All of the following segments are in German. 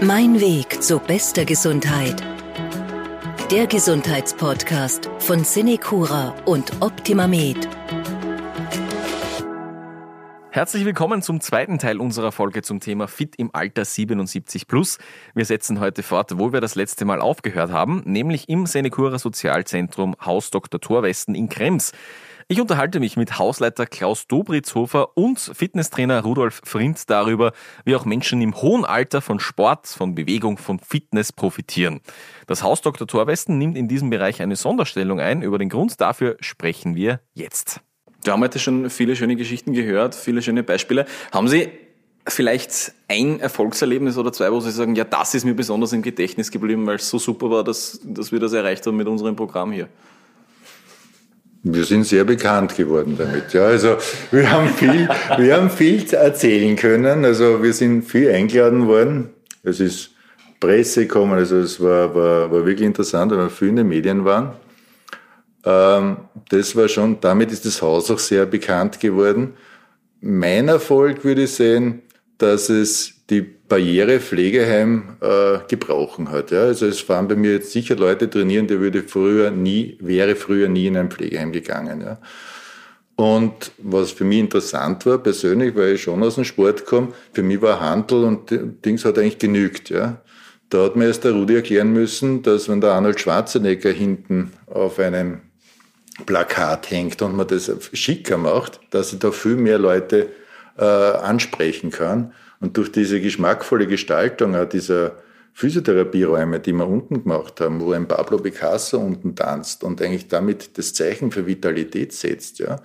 Mein Weg zu bester Gesundheit. Der Gesundheitspodcast von Cinecura und OptimaMed. Herzlich willkommen zum zweiten Teil unserer Folge zum Thema Fit im Alter 77 plus. Wir setzen heute fort, wo wir das letzte Mal aufgehört haben, nämlich im Senecura Sozialzentrum Haus Dr. Thorwesten in Krems. Ich unterhalte mich mit Hausleiter Klaus Dobritzhofer und Fitnesstrainer Rudolf Frinz darüber, wie auch Menschen im hohen Alter von Sport, von Bewegung, von Fitness profitieren. Das Haus Dr. Thorwesten nimmt in diesem Bereich eine Sonderstellung ein. Über den Grund dafür sprechen wir jetzt. Wir haben heute schon viele schöne Geschichten gehört, viele schöne Beispiele. Haben Sie vielleicht ein Erfolgserlebnis oder zwei, wo Sie sagen, ja, das ist mir besonders im Gedächtnis geblieben, weil es so super war, dass, dass wir das erreicht haben mit unserem Programm hier? Wir sind sehr bekannt geworden damit. Ja, also wir haben viel, wir haben viel erzählen können. Also wir sind viel eingeladen worden. Es ist Presse gekommen. Also es war, war, war wirklich interessant, weil wir viel in den Medien waren. Ähm, das war schon, damit ist das Haus auch sehr bekannt geworden. Mein Erfolg würde ich sehen, dass es die Barriere Pflegeheim äh, gebrauchen hat. Ja. Also es fahren bei mir jetzt sicher Leute trainieren, der würde früher nie, wäre früher nie in ein Pflegeheim gegangen. Ja. Und was für mich interessant war, persönlich, weil ich schon aus dem Sport komme, für mich war Handel und Dings hat eigentlich genügt. Ja. Da hat mir erst der Rudi erklären müssen, dass wenn der Arnold Schwarzenegger hinten auf einem Plakat hängt und man das schicker macht, dass ich da viel mehr Leute äh, ansprechen kann. Und durch diese geschmackvolle Gestaltung dieser Physiotherapieräume, die wir unten gemacht haben, wo ein Pablo Picasso unten tanzt und eigentlich damit das Zeichen für Vitalität setzt, ja,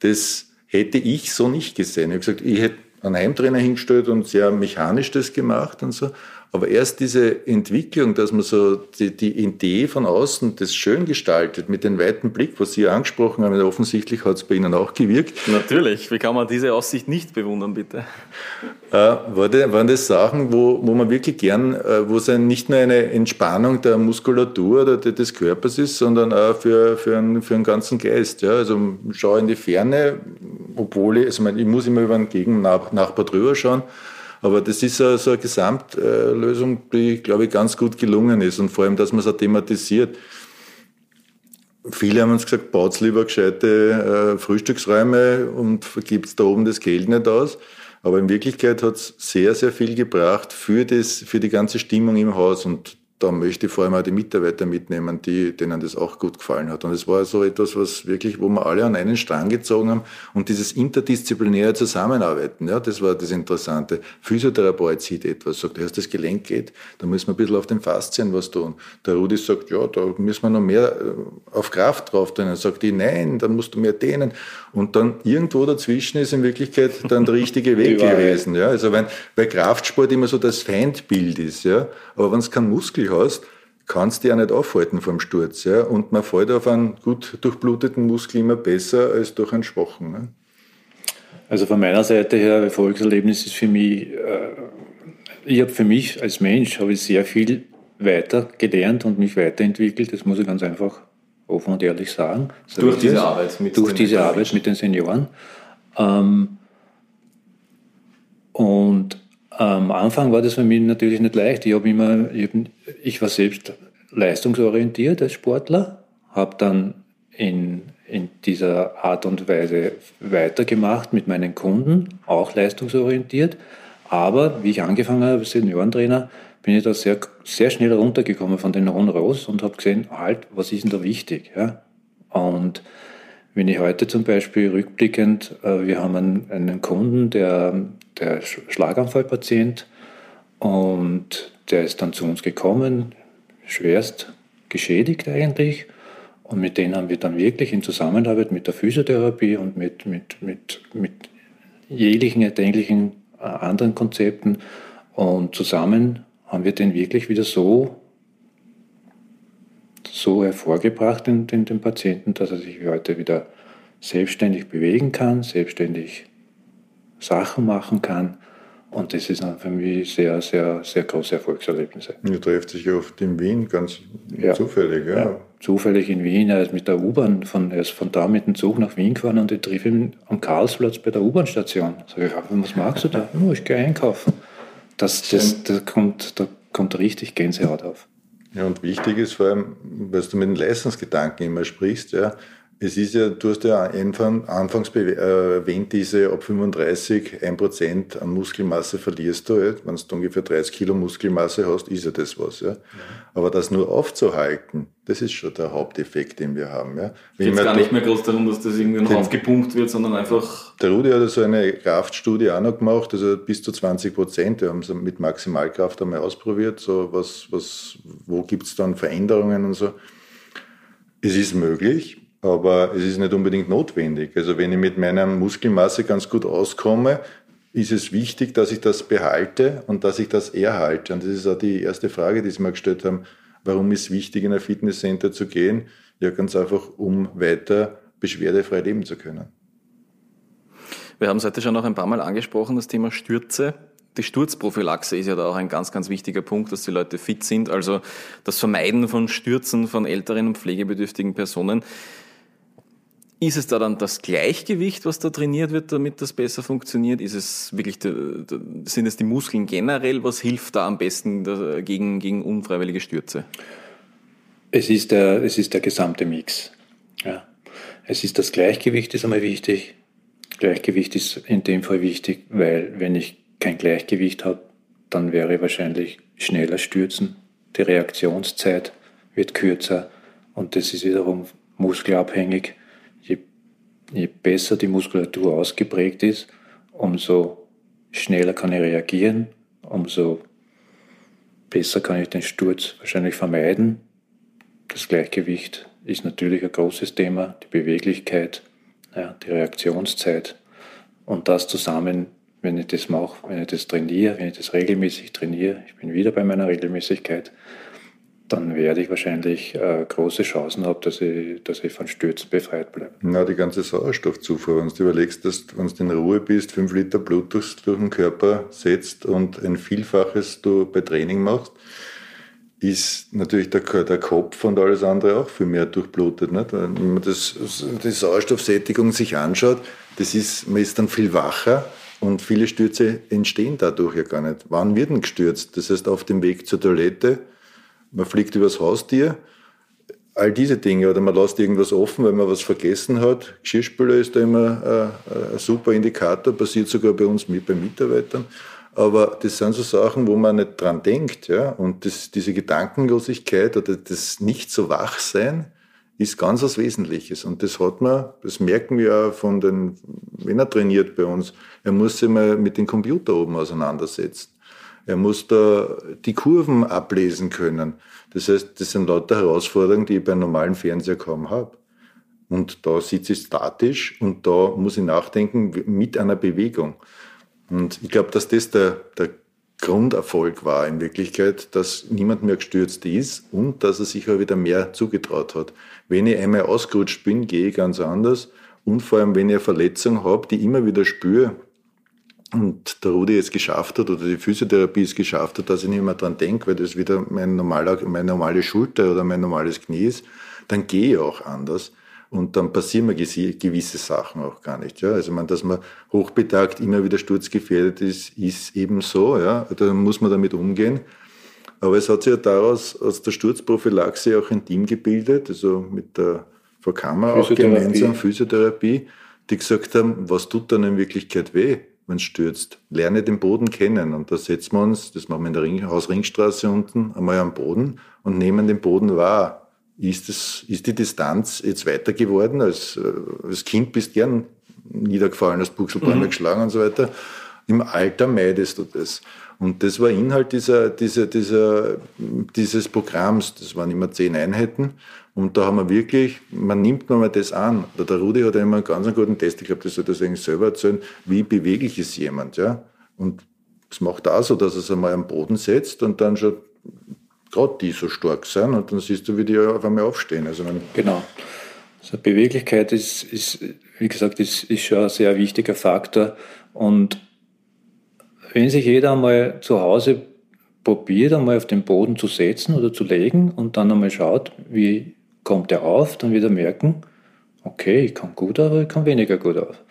das hätte ich so nicht gesehen. Ich habe gesagt, ich hätte einen Heimtrainer hingestellt und sehr mechanisch das gemacht und so. Aber erst diese Entwicklung, dass man so die, die Idee von außen das schön gestaltet, mit dem weiten Blick, was Sie angesprochen haben, offensichtlich hat es bei Ihnen auch gewirkt. Natürlich, wie kann man diese Aussicht nicht bewundern, bitte? Äh, waren das Sachen, wo, wo man wirklich gern, äh, wo es nicht nur eine Entspannung der Muskulatur oder des Körpers ist, sondern auch für, für, einen, für einen ganzen Geist. Ja? Also schau in die Ferne, obwohl ich, also ich muss immer über einen Gegennachbar drüber schauen, aber das ist so, eine Gesamtlösung, die, glaube ich, ganz gut gelungen ist und vor allem, dass man es auch thematisiert. Viele haben uns gesagt, baut lieber gescheite äh, Frühstücksräume und vergibt da oben das Geld nicht aus. Aber in Wirklichkeit hat es sehr, sehr viel gebracht für, das, für die ganze Stimmung im Haus. Und da möchte ich vor allem auch die Mitarbeiter mitnehmen, die, denen das auch gut gefallen hat. Und es war so etwas, was wirklich, wo wir alle an einen Strang gezogen haben und dieses interdisziplinäre Zusammenarbeiten, ja, das war das Interessante. Physiotherapeut sieht etwas, sagt, erst das Gelenk geht, da müssen wir ein bisschen auf den Faszien was tun. Der Rudi sagt, ja, da müssen wir noch mehr äh, auf Kraft drauf tun. Dann sagt die, nein, dann musst du mehr dehnen. Und dann irgendwo dazwischen ist in Wirklichkeit dann der richtige Weg gewesen. Ja, also wenn bei Kraftsport immer so das Feindbild ist, ja, aber wenn es keinen Muskel hast, kannst du ja nicht aufhalten vom Sturz. Ja? Und man fällt auf einen gut durchbluteten Muskel immer besser als durch einen schwachen. Ne? Also von meiner Seite her, Erfolgserlebnis ist für mich, äh, ich habe für mich als Mensch habe ich sehr viel weiter gelernt und mich weiterentwickelt. Das muss ich ganz einfach offen und ehrlich sagen. So durch diese Arbeit mit Durch diese Arbeit mit den Senioren. Ähm, und am Anfang war das für mich natürlich nicht leicht. Ich, immer, ich, war selbst leistungsorientiert als Sportler, habe dann in, in dieser Art und Weise weitergemacht mit meinen Kunden, auch leistungsorientiert. Aber wie ich angefangen habe als Seniorentrainer, bin ich da sehr, sehr schnell runtergekommen von den hohen Ross und habe gesehen, halt, was ist denn da wichtig? Ja? Und wenn ich heute zum Beispiel rückblickend, äh, wir haben einen Kunden, der, der Schlaganfallpatient und der ist dann zu uns gekommen, schwerst geschädigt eigentlich. Und mit denen haben wir dann wirklich in Zusammenarbeit mit der Physiotherapie und mit, mit, mit, mit jeglichen erdenklichen äh, anderen Konzepten und zusammen haben wir den wirklich wieder so so hervorgebracht, den, den, den Patienten, dass er sich heute wieder selbstständig bewegen kann, selbstständig Sachen machen kann. Und das ist für mich sehr, sehr, sehr große Erfolgserlebnisse. Ihr trefft sich oft in Wien, ganz ja. zufällig, ja. ja. Zufällig in Wien. Er ist mit der U-Bahn, von, er ist von da mit dem Zug nach Wien gefahren und ich treffe ihn am Karlsplatz bei der U-Bahn-Station. Sag ich, was magst du da? Oh, ich gehe einkaufen. das, das, das kommt, da kommt richtig Gänsehaut auf. Ja, und wichtig ist vor allem, weil du mit den Leistungsgedanken immer sprichst, ja, es ist ja, du hast ja anfangs äh, erwähnt, diese ab 35 1% an Muskelmasse verlierst du. Ja. Wenn du ungefähr 30 Kilo Muskelmasse hast, ist ja das was. Ja. Aber das nur aufzuhalten, das ist schon der Haupteffekt, den wir haben. Ja. Geht gar nicht mehr groß darum, dass das irgendwie noch aufgepumpt wird, sondern einfach... Der Rudi hat so eine Kraftstudie auch noch gemacht, also bis zu 20 Prozent. Wir haben es mit Maximalkraft einmal ausprobiert, so was, was, wo gibt es dann Veränderungen und so. Es ist möglich, aber es ist nicht unbedingt notwendig. Also wenn ich mit meiner Muskelmasse ganz gut auskomme, ist es wichtig, dass ich das behalte und dass ich das erhalte. Und das ist auch die erste Frage, die Sie mir gestellt haben. Warum ist es wichtig, in ein Fitnesscenter zu gehen? Ja, ganz einfach, um weiter beschwerdefrei leben zu können. Wir haben es heute schon noch ein paar Mal angesprochen, das Thema Stürze. Die Sturzprophylaxe ist ja da auch ein ganz, ganz wichtiger Punkt, dass die Leute fit sind. Also das Vermeiden von Stürzen von älteren und pflegebedürftigen Personen. Ist es da dann das Gleichgewicht, was da trainiert wird, damit das besser funktioniert? Ist es wirklich, sind es die Muskeln generell? Was hilft da am besten gegen, gegen unfreiwillige Stürze? Es ist der, es ist der gesamte Mix. Ja. Es ist das Gleichgewicht, ist einmal wichtig. Gleichgewicht ist in dem Fall wichtig, weil wenn ich kein Gleichgewicht habe, dann wäre wahrscheinlich schneller stürzen. Die Reaktionszeit wird kürzer und das ist wiederum muskelabhängig je besser die Muskulatur ausgeprägt ist, umso schneller kann ich reagieren, umso besser kann ich den Sturz wahrscheinlich vermeiden. Das Gleichgewicht ist natürlich ein großes Thema, die Beweglichkeit, ja, die Reaktionszeit und das zusammen, wenn ich das mache, wenn ich das trainiere, wenn ich das regelmäßig trainiere, ich bin wieder bei meiner Regelmäßigkeit, dann werde ich wahrscheinlich äh, große Chancen haben, dass ich, dass ich von Stürzen befreit bleibe. Na, die ganze Sauerstoffzufuhr, wenn du überlegst, dass wenn du in Ruhe bist, fünf Liter Blut durch, den Körper setzt und ein Vielfaches du bei Training machst, ist natürlich der, der Kopf und alles andere auch viel mehr durchblutet. Nicht? Wenn man das, die Sauerstoffsättigung sich anschaut, das ist, man ist dann viel wacher und viele Stürze entstehen dadurch ja gar nicht. Wann wird denn gestürzt? Das heißt, auf dem Weg zur Toilette, man fliegt übers Haustier, all diese Dinge oder man lässt irgendwas offen, weil man was vergessen hat. Geschirrspüler ist da immer äh, ein super Indikator, passiert sogar bei uns mit bei Mitarbeitern. Aber das sind so Sachen, wo man nicht dran denkt, ja. Und das, diese Gedankenlosigkeit oder das nicht so Wachsein ist ganz was Wesentliches. Und das hat man, das merken wir auch von den, wenn er trainiert bei uns, er muss sich mal mit dem Computer oben auseinandersetzen. Er muss da die Kurven ablesen können. Das heißt, das sind lauter Herausforderungen, die ich bei einem normalen Fernseher kaum habe. Und da sitze ich statisch und da muss ich nachdenken mit einer Bewegung. Und ich glaube, dass das der, der Grunderfolg war in Wirklichkeit, dass niemand mehr gestürzt ist und dass er sich auch wieder mehr zugetraut hat. Wenn ich einmal ausgerutscht bin, gehe ich ganz anders. Und vor allem, wenn ich eine Verletzung habe, die immer wieder spüre, und der Rudi es geschafft hat oder die Physiotherapie es geschafft hat, dass ich nicht mehr dran denke, weil das wieder mein normaler, meine normale Schulter oder mein normales Knie ist, dann gehe ich auch anders. Und dann passieren mir gewisse Sachen auch gar nicht. Ja? Also man, dass man hochbetagt immer wieder sturzgefährdet ist, ist eben so. Ja? Da muss man damit umgehen. Aber es hat sich ja daraus aus der Sturzprophylaxe auch ein Team gebildet, also mit der Frau Kammer auch gemeinsam Physiotherapie, die gesagt haben, was tut dann in Wirklichkeit weh? Es stürzt. Lerne den Boden kennen. Und da setzen wir uns, das machen wir in der Ring, Hausringstraße unten, einmal am Boden und nehmen den Boden wahr. Ist, das, ist die Distanz jetzt weiter geworden? Als, äh, als Kind bist gern niedergefallen, als Buchselbäume mhm. geschlagen und so weiter. Im Alter meidest du das. Und das war Inhalt dieser, dieser, dieser, dieses Programms. Das waren immer zehn Einheiten. Und da haben wir wirklich, man nimmt mal das an. Der Rudi hat immer einen ganz guten Test, ich glaube, das soll das eigentlich selber erzählen, wie beweglich ist jemand, ja. Und es macht auch so, dass er es einmal am Boden setzt und dann schon gerade die so stark sind und dann siehst du, wie die auf einmal aufstehen. Also genau. Also Beweglichkeit ist, ist, wie gesagt, ist, ist schon ein sehr wichtiger Faktor. Und wenn sich jeder einmal zu Hause probiert, einmal auf den Boden zu setzen oder zu legen und dann einmal schaut, wie kommt er auf, dann wird er merken, okay, ich komme gut auf, ich komme weniger gut auf.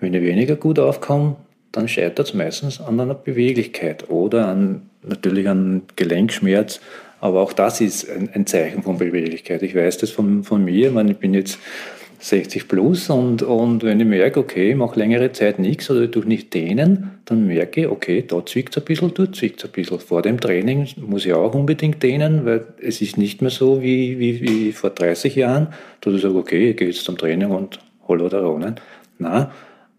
Wenn ich weniger gut aufkomme, dann scheitert es meistens an einer Beweglichkeit oder an, natürlich an Gelenkschmerz. Aber auch das ist ein, ein Zeichen von Beweglichkeit. Ich weiß das von, von mir. Ich, meine, ich bin jetzt 60 plus und, und wenn ich merke, okay, ich mache längere Zeit nichts oder ich tue nicht dehnen, dann merke ich, okay, da zwickt es ein bisschen, dort zwickt es ein bisschen. Vor dem Training muss ich auch unbedingt dehnen, weil es ist nicht mehr so wie, wie, wie vor 30 Jahren, da du sagst, okay, ich gehe jetzt zum Training und hol oder Ronen. Nein,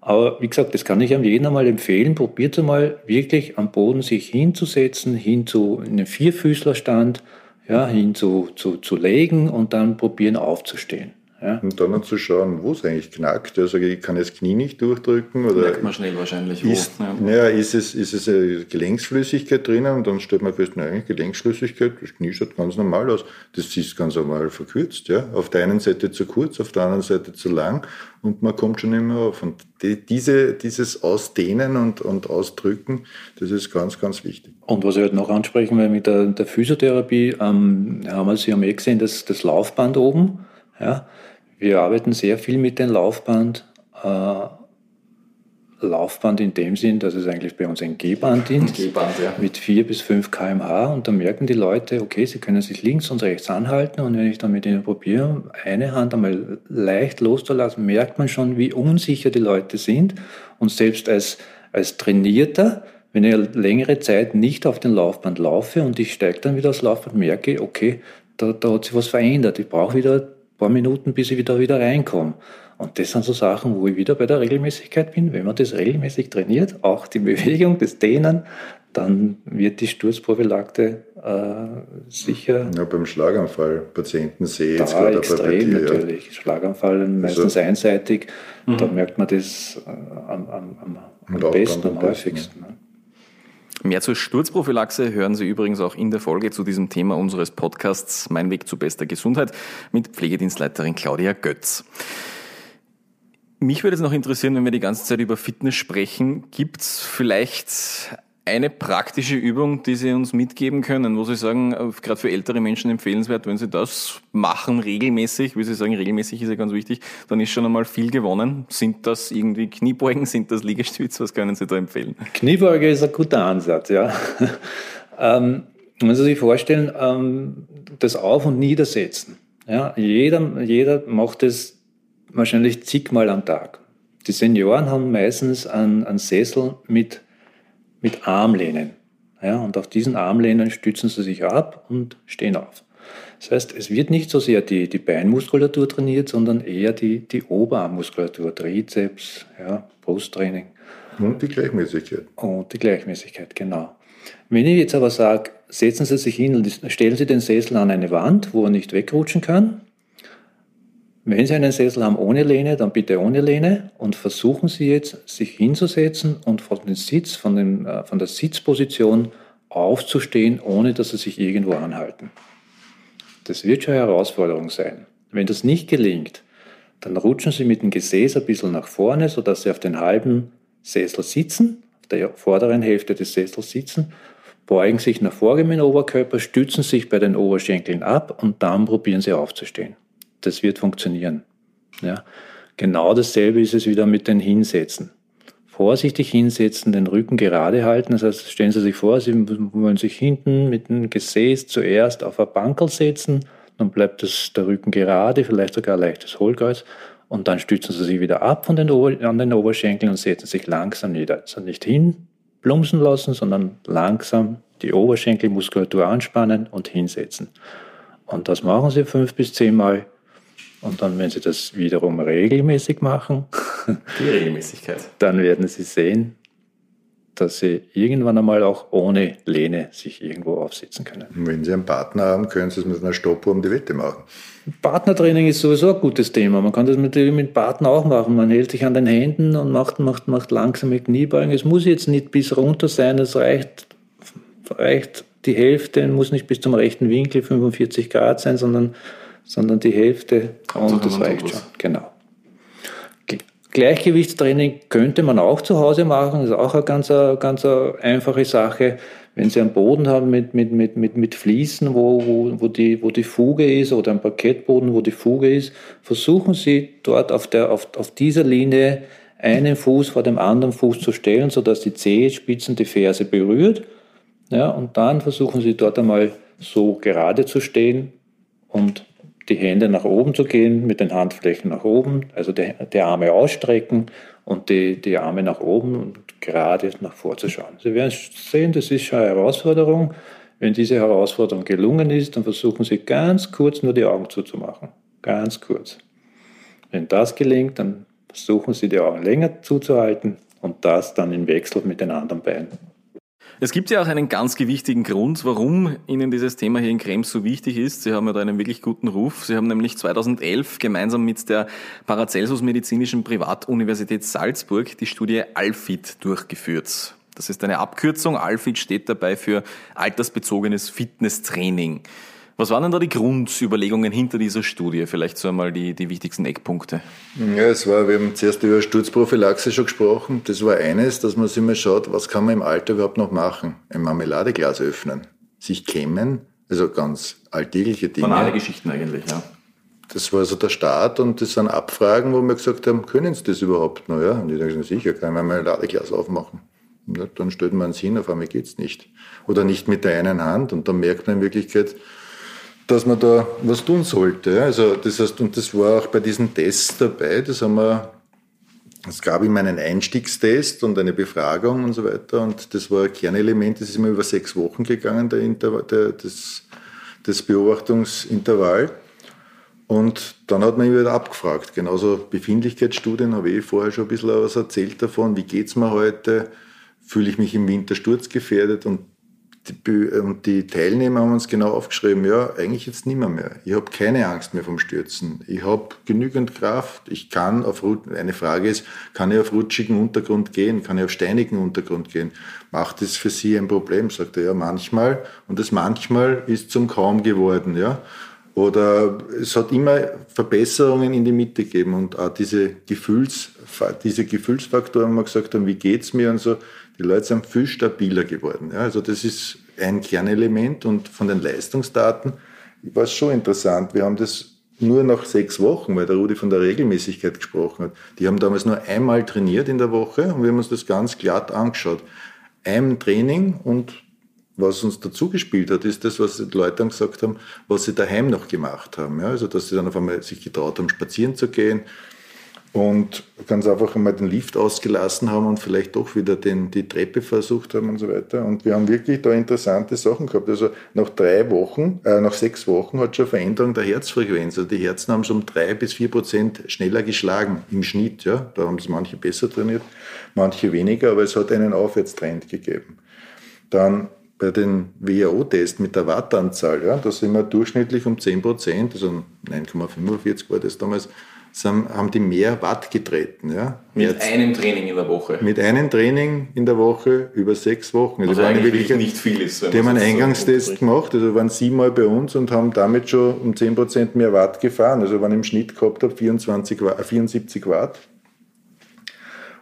aber wie gesagt, das kann ich am jeden einmal empfehlen. Probiert einmal wirklich am Boden sich hinzusetzen, hin zu einem Vierfüßlerstand, ja, hin zu, zu, zu legen und dann probieren aufzustehen. Ja. Und dann zu schauen, wo es eigentlich knackt. Also ich kann das Knie nicht durchdrücken. Oder Merkt man schnell wahrscheinlich, wo. Ist, ja. ja. ist, es, ist es eine Gelenksflüssigkeit drinnen und dann stellt man fest, nein, Gelenksflüssigkeit, das Knie schaut ganz normal aus. Das ist ganz normal verkürzt. Ja. Auf der einen Seite zu kurz, auf der anderen Seite zu lang und man kommt schon immer auf. Und die, diese, dieses Ausdehnen und, und Ausdrücken, das ist ganz, ganz wichtig. Und was ich halt noch ansprechen will mit der, der Physiotherapie, ähm, haben wir, Sie haben eh gesehen, das, das Laufband oben. Ja, wir arbeiten sehr viel mit dem Laufband. Äh, Laufband in dem Sinn, dass es eigentlich bei uns ein G-Band ist, ja. mit 4 bis 5 kmh und dann merken die Leute, okay, sie können sich links und rechts anhalten und wenn ich dann mit ihnen probiere, eine Hand einmal leicht loszulassen, merkt man schon, wie unsicher die Leute sind und selbst als, als Trainierter, wenn ich längere Zeit nicht auf dem Laufband laufe und ich steige dann wieder aufs Laufband, merke, okay, da, da hat sich was verändert, ich brauche wieder paar Minuten, bis ich wieder, wieder reinkomme. Und das sind so Sachen, wo ich wieder bei der Regelmäßigkeit bin. Wenn man das regelmäßig trainiert, auch die Bewegung, das Dehnen, dann wird die Sturzprophylakte äh, sicher. Ja, beim Schlaganfall Patienten sehe ich jetzt gerade extrem bei dir, natürlich. Ja. Schlaganfall meistens also, einseitig. Mhm. Da merkt man das äh, am, am, am, am besten, am häufigsten. Ja. Mehr zur Sturzprophylaxe hören Sie übrigens auch in der Folge zu diesem Thema unseres Podcasts Mein Weg zu bester Gesundheit mit Pflegedienstleiterin Claudia Götz. Mich würde es noch interessieren, wenn wir die ganze Zeit über Fitness sprechen, gibt es vielleicht eine praktische Übung, die Sie uns mitgeben können, wo Sie sagen, äh, gerade für ältere Menschen empfehlenswert, wenn Sie das machen regelmäßig, wie Sie sagen, regelmäßig ist ja ganz wichtig, dann ist schon einmal viel gewonnen. Sind das irgendwie Kniebeugen, sind das Liegestütz, was können Sie da empfehlen? Kniebeuge ist ein guter Ansatz, ja. ähm, wenn Sie sich vorstellen, ähm, das Auf- und Niedersetzen. Ja, jeder, jeder macht es wahrscheinlich zigmal am Tag. Die Senioren haben meistens einen, einen Sessel mit mit Armlehnen. Ja, und auf diesen Armlehnen stützen sie sich ab und stehen auf. Das heißt, es wird nicht so sehr die, die Beinmuskulatur trainiert, sondern eher die, die Oberarmmuskulatur, Trizeps, ja, Brusttraining. Und die Gleichmäßigkeit. Und die Gleichmäßigkeit, genau. Wenn ich jetzt aber sage, setzen Sie sich hin und stellen Sie den Sessel an eine Wand, wo er nicht wegrutschen kann, wenn Sie einen Sessel haben ohne Lehne, dann bitte ohne Lehne und versuchen Sie jetzt, sich hinzusetzen und von, den Sitz, von, den, äh, von der Sitzposition aufzustehen, ohne dass Sie sich irgendwo anhalten. Das wird schon eine Herausforderung sein. Wenn das nicht gelingt, dann rutschen Sie mit dem Gesäß ein bisschen nach vorne, sodass Sie auf den halben Sessel sitzen, auf der vorderen Hälfte des Sessels sitzen, beugen sich nach vorne mit dem Oberkörper, stützen sich bei den Oberschenkeln ab und dann probieren Sie aufzustehen das wird funktionieren. Ja. Genau dasselbe ist es wieder mit den Hinsetzen. Vorsichtig hinsetzen, den Rücken gerade halten. Das heißt, stellen Sie sich vor, Sie wollen sich hinten mit dem Gesäß zuerst auf ein Bankel setzen, dann bleibt das, der Rücken gerade, vielleicht sogar ein leichtes Hohlkreuz und dann stützen Sie sich wieder ab von den an den Oberschenkeln und setzen sich langsam nieder. Also nicht hinplumpsen lassen, sondern langsam die Oberschenkelmuskulatur anspannen und hinsetzen. Und das machen Sie fünf bis zehn Mal und dann, wenn Sie das wiederum regelmäßig machen, die Regelmäßigkeit, dann werden Sie sehen, dass Sie irgendwann einmal auch ohne Lehne sich irgendwo aufsetzen können. Und wenn Sie einen Partner haben, können Sie es mit einer Stoppuhr um die Wette machen. Partnertraining ist sowieso ein gutes Thema. Man kann das natürlich mit Partner auch machen. Man hält sich an den Händen und macht, macht, macht langsame Kniebeugen. Es muss jetzt nicht bis runter sein, es reicht, reicht die Hälfte, muss nicht bis zum rechten Winkel 45 Grad sein, sondern sondern die Hälfte und das reicht schon. Genau. Gleichgewichtstraining könnte man auch zu Hause machen, das ist auch eine ganz, ganz einfache Sache. Wenn Sie einen Boden haben mit, mit, mit, mit, mit Fliesen, wo, wo, wo, die, wo die Fuge ist, oder einen Parkettboden, wo die Fuge ist, versuchen Sie dort auf, der, auf, auf dieser Linie einen Fuß vor dem anderen Fuß zu stellen, sodass die Zehenspitzen die Ferse berührt. Ja, und dann versuchen Sie dort einmal so gerade zu stehen und die Hände nach oben zu gehen, mit den Handflächen nach oben, also die, die Arme ausstrecken und die, die Arme nach oben und gerade nach vorzuschauen. Sie werden sehen, das ist schon eine Herausforderung. Wenn diese Herausforderung gelungen ist, dann versuchen Sie ganz kurz nur die Augen zuzumachen. Ganz kurz. Wenn das gelingt, dann versuchen Sie die Augen länger zuzuhalten und das dann im Wechsel mit den anderen Beinen. Es gibt ja auch einen ganz gewichtigen Grund, warum Ihnen dieses Thema hier in Krems so wichtig ist. Sie haben ja da einen wirklich guten Ruf. Sie haben nämlich 2011 gemeinsam mit der Paracelsus Medizinischen Privatuniversität Salzburg die Studie ALFIT durchgeführt. Das ist eine Abkürzung. ALFIT steht dabei für altersbezogenes Fitnesstraining. Was waren denn da die Grundüberlegungen hinter dieser Studie? Vielleicht so einmal die, die wichtigsten Eckpunkte. Ja, es war, wir haben zuerst über Sturzprophylaxe schon gesprochen. Das war eines, dass man sich mal schaut, was kann man im Alter überhaupt noch machen? Ein Marmeladeglas öffnen, sich kämmen, also ganz alltägliche Dinge. Banale Geschichten eigentlich, ja. Das war so der Start und das sind Abfragen, wo wir gesagt haben, können Sie das überhaupt noch? Ja? Und ich denke, sicher, kann man ein Marmeladeglas aufmachen. Ja, dann stellt man es hin, auf einmal geht's nicht. Oder nicht mit der einen Hand und dann merkt man in Wirklichkeit, dass man da was tun sollte. Also das heißt, und das war auch bei diesen Tests dabei, das haben wir, es gab immer einen Einstiegstest und eine Befragung und so weiter und das war ein Kernelement, das ist immer über sechs Wochen gegangen, der der, das, das Beobachtungsintervall. Und dann hat man ihn wieder abgefragt. Genauso Befindlichkeitsstudien habe ich vorher schon ein bisschen was erzählt davon. Wie geht's mir heute? Fühle ich mich im Winter sturzgefährdet? Und und die Teilnehmer haben uns genau aufgeschrieben, ja, eigentlich jetzt nimmer mehr. Ich habe keine Angst mehr vom Stürzen. Ich habe genügend Kraft. Ich kann auf, eine Frage ist, kann ich auf rutschigen Untergrund gehen? Kann ich auf steinigen Untergrund gehen? Macht das für Sie ein Problem? Sagt er, ja, manchmal. Und das manchmal ist zum Kaum geworden, ja. Oder es hat immer Verbesserungen in die Mitte gegeben und auch diese Gefühls, diese Gefühlsfaktoren, wo wir gesagt haben, wie geht's mir und so, die Leute sind viel stabiler geworden. Ja, also das ist ein Kernelement und von den Leistungsdaten war es schon interessant. Wir haben das nur nach sechs Wochen, weil der Rudi von der Regelmäßigkeit gesprochen hat. Die haben damals nur einmal trainiert in der Woche und wir haben uns das ganz glatt angeschaut. Ein Training und was uns dazu gespielt hat, ist das, was die Leute dann gesagt haben, was sie daheim noch gemacht haben. Ja, also, dass sie dann auf einmal sich getraut haben, spazieren zu gehen, und ganz einfach einmal den Lift ausgelassen haben und vielleicht doch wieder den, die Treppe versucht haben und so weiter. Und wir haben wirklich da interessante Sachen gehabt. Also nach drei Wochen, äh, nach sechs Wochen hat schon Veränderung der Herzfrequenz. Also die Herzen haben schon um drei bis vier Prozent schneller geschlagen im Schnitt. Ja, da haben es manche besser trainiert, manche weniger, aber es hat einen Aufwärtstrend gegeben. Dann bei den WHO-Tests mit der Wattanzahl, ja, da sind wir durchschnittlich um 10 Prozent, also 9,45 war das damals, haben die mehr Watt getreten. Ja? Mit Jetzt, einem Training in der Woche? Mit einem Training in der Woche über sechs Wochen. Also, also eigentlich wirklich nicht viel ist. Die haben einen Eingangstest so gemacht, also waren siebenmal bei uns und haben damit schon um 10% mehr Watt gefahren. Also waren im Schnitt gehabt habe 24 Watt, 74 Watt.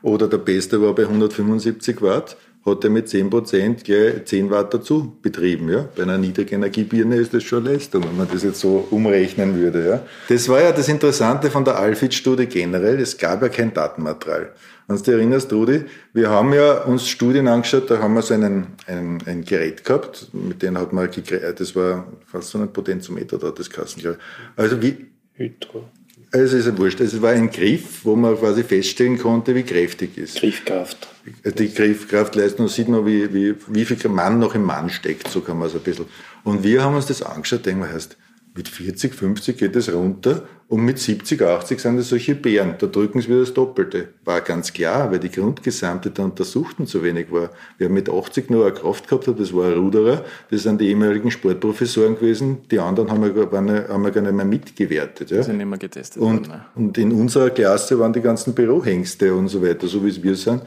Oder der beste war bei 175 Watt hat er mit 10% gleich 10 Watt dazu betrieben. Ja? Bei einer Niedrigenergiebirne ist das schon Leistung, wenn man das jetzt so umrechnen würde. Ja? Das war ja das Interessante von der Alfit-Studie generell. Es gab ja kein Datenmaterial. Wenn du dich erinnerst, Rudi, wir haben ja uns Studien angeschaut, da haben wir so einen, ein, ein Gerät gehabt, mit dem hat man, das war fast so ein Potenzometer, da das Kassen, Also wie... Hydro. Also ist ja wurscht. Es war ein Griff, wo man quasi feststellen konnte, wie kräftig ist. Griffkraft. Die Griffkraftleistung sieht man, wie, wie, wie viel Mann noch im Mann steckt, so kann man es ein bisschen. Und wir haben uns das angeschaut, denken wir, heißt, mit 40, 50 geht es runter und mit 70, 80 sind es solche Bären. Da drücken sie wieder das Doppelte. War ganz klar, weil die Grundgesamte der Untersuchten zu wenig war. Wir haben mit 80 nur eine Kraft gehabt, das war ein Ruderer, das sind die ehemaligen Sportprofessoren gewesen. Die anderen haben wir, waren, haben wir gar nicht mehr mitgewertet. Ja. Die sind nicht mehr getestet und, worden, ne? und in unserer Klasse waren die ganzen Bürohengste und so weiter, so wie es wir sind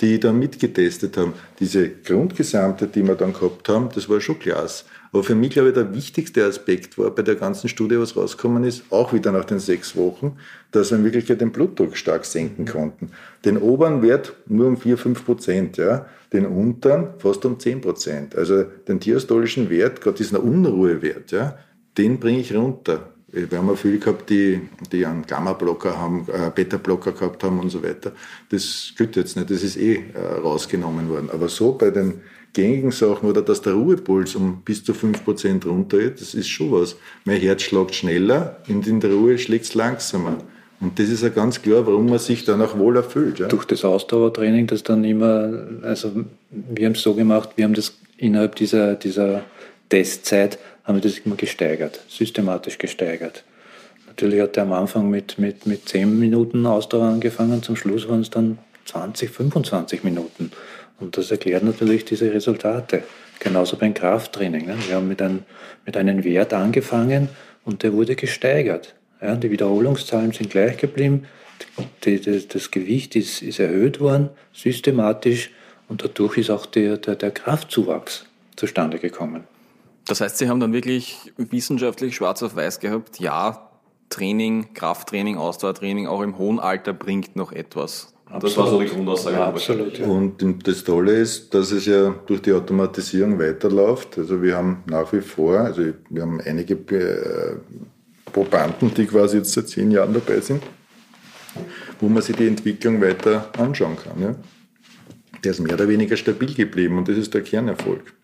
die da mitgetestet haben. Diese Grundgesamte, die wir dann gehabt haben, das war schon klasse. Aber für mich, glaube ich, der wichtigste Aspekt war bei der ganzen Studie, was rausgekommen ist, auch wieder nach den sechs Wochen, dass wir in Wirklichkeit den Blutdruck stark senken konnten. Den oberen Wert nur um 4, 5 Prozent, ja. Den unteren fast um 10 Prozent. Also den diastolischen Wert, gerade diesen Unruhewert, ja, den bringe ich runter Wir haben auch viele gehabt, die, die einen Gamma-Blocker haben, äh, Beta-Blocker gehabt haben und so weiter. Das gilt jetzt nicht, das ist eh äh, rausgenommen worden. Aber so bei den gängigen Sachen oder dass der Ruhepuls um bis zu 5% runter ist, das ist schon was. Mein Herz schlägt schneller und in der Ruhe schlägt es langsamer. Und das ist ja ganz klar, warum man sich dann auch wohl erfüllt. Ja? Durch das Ausdauertraining, das dann immer, also wir haben es so gemacht, wir haben das innerhalb dieser, dieser Testzeit, haben wir das immer gesteigert, systematisch gesteigert. Natürlich hat er am Anfang mit, mit, mit 10 Minuten Ausdauer angefangen, zum Schluss waren es dann 20, 25 Minuten. Und das erklärt natürlich diese Resultate. Genauso beim Krafttraining. Ne? Wir haben mit, ein, mit einem Wert angefangen und der wurde gesteigert. Ja, die Wiederholungszahlen sind gleich geblieben, die, die, das Gewicht ist, ist, erhöht worden, systematisch, und dadurch ist auch der, der, der Kraftzuwachs zustande gekommen. Das heißt, Sie haben dann wirklich wissenschaftlich schwarz auf weiß gehabt, ja, Training, Krafttraining, Ausdauertraining auch im hohen Alter bringt noch etwas. Absolut. Das war so die Grundaussage. Ja, absolut. Ja. Und das Tolle ist, dass es ja durch die Automatisierung weiterläuft. Also wir haben nach wie vor, also wir haben einige äh, Probanden, die quasi jetzt seit zehn Jahren dabei sind, wo man sich die Entwicklung weiter anschauen kann. Ja. Der ist mehr oder weniger stabil geblieben und das ist der Kernerfolg.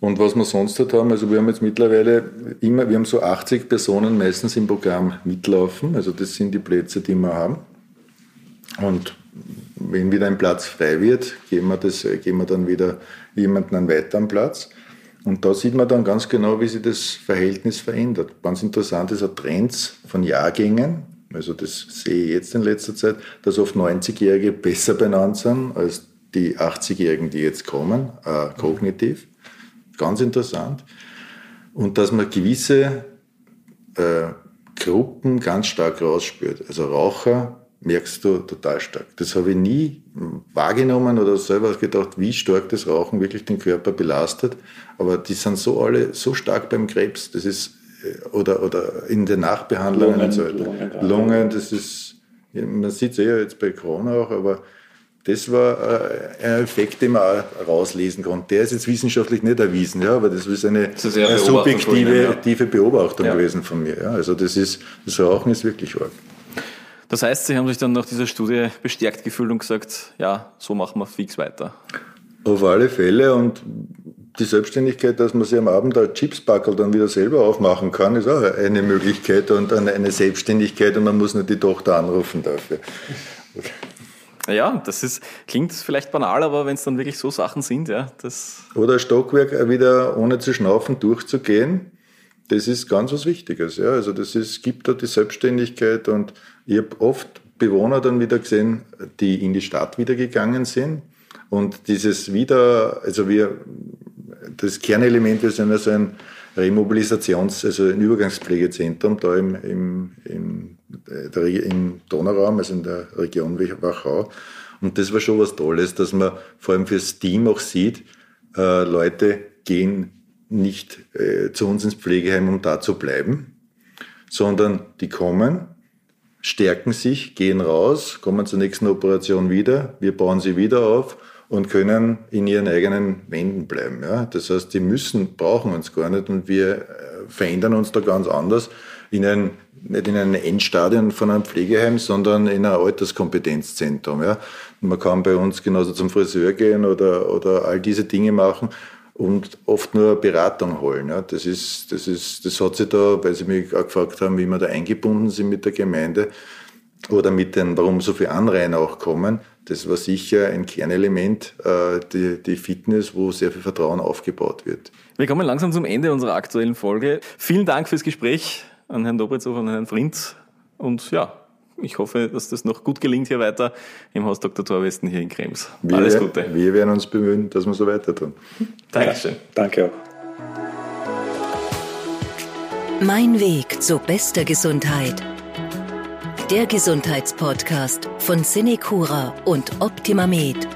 Und was wir sonst halt haben, also wir haben jetzt mittlerweile immer, wir haben so 80 Personen meistens im Programm mitlaufen, also das sind die Plätze, die wir haben. Und wenn wieder ein Platz frei wird, geben wir, das, geben wir dann wieder jemanden einen weiteren Platz. Und da sieht man dann ganz genau, wie sich das Verhältnis verändert. Ganz interessant ist auch Trends von Jahrgängen. Also das sehe ich jetzt in letzter Zeit, dass oft 90-Jährige besser benannt sind als die 80-Jährigen, die jetzt kommen, äh, kognitiv. Ganz interessant. Und dass man gewisse äh, Gruppen ganz stark rausspürt. Also Raucher merkst du total stark. Das habe ich nie wahrgenommen oder selber gedacht, wie stark das Rauchen wirklich den Körper belastet. Aber die sind so alle so stark beim Krebs. Das ist äh, oder, oder in den Nachbehandlungen Lungen, und so weiter. Lungen, Lungen, das ist, man sieht es ja jetzt bei Corona auch, aber das war äh, ein Effekt, den man auch rauslesen konnte. Der ist jetzt wissenschaftlich nicht erwiesen, ja, aber das ist eine, das ist eine subjektive ja. Beobachtung ja. gewesen von mir. Ja. Also das ist, das Rauchen ist wirklich arg. Das heißt, Sie haben sich dann nach dieser Studie bestärkt gefühlt und gesagt, ja, so machen wir fix weiter. Auf alle Fälle und die Selbstständigkeit, dass man sich am Abend ein Chipspackel dann wieder selber aufmachen kann, ist auch eine Möglichkeit und eine Selbstständigkeit und man muss nicht die Tochter anrufen dafür. Ja, das ist, klingt vielleicht banal, aber wenn es dann wirklich so Sachen sind, ja, das. Oder Stockwerk wieder ohne zu schnaufen durchzugehen, das ist ganz was Wichtiges. Ja. Also das ist, gibt da die Selbstständigkeit und ich habe oft Bewohner dann wieder gesehen, die in die Stadt wieder gegangen sind und dieses wieder, also wir, das Kernelement, sind ja so ein Remobilisations-, also ein Übergangspflegezentrum da im, im, im, der, im Donauraum, also in der Region Wachau. Und das war schon was Tolles, dass man vor allem fürs Team auch sieht, äh, Leute gehen nicht äh, zu uns ins Pflegeheim, um da zu bleiben, sondern die kommen, stärken sich, gehen raus, kommen zur nächsten Operation wieder, wir bauen sie wieder auf und können in ihren eigenen Wänden bleiben. Ja? Das heißt, die müssen, brauchen uns gar nicht und wir äh, verändern uns da ganz anders in ein, nicht in ein Endstadion von einem Pflegeheim, sondern in ein Alterskompetenzzentrum. Ja? Man kann bei uns genauso zum Friseur gehen oder, oder all diese Dinge machen und oft nur Beratung holen. Ja. Das, ist, das, ist, das hat sich da, weil Sie mich auch gefragt haben, wie wir da eingebunden sind mit der Gemeinde oder mit den, warum so viele Anreihen auch kommen. Das war sicher ein Kernelement, äh, die, die Fitness, wo sehr viel Vertrauen aufgebaut wird. Wir kommen langsam zum Ende unserer aktuellen Folge. Vielen Dank fürs Gespräch an Herrn Dobritzow und Herrn Frinz. Und ja, ich hoffe, dass das noch gut gelingt hier weiter im Haus Dr. Thorwesten hier in Krems. Wir, Alles Gute. Wir werden uns bemühen, dass wir so weiter tun. Dankeschön. Ja, danke auch. Mein Weg zu bester Gesundheit. Der Gesundheitspodcast von Cinecura und Optimamed.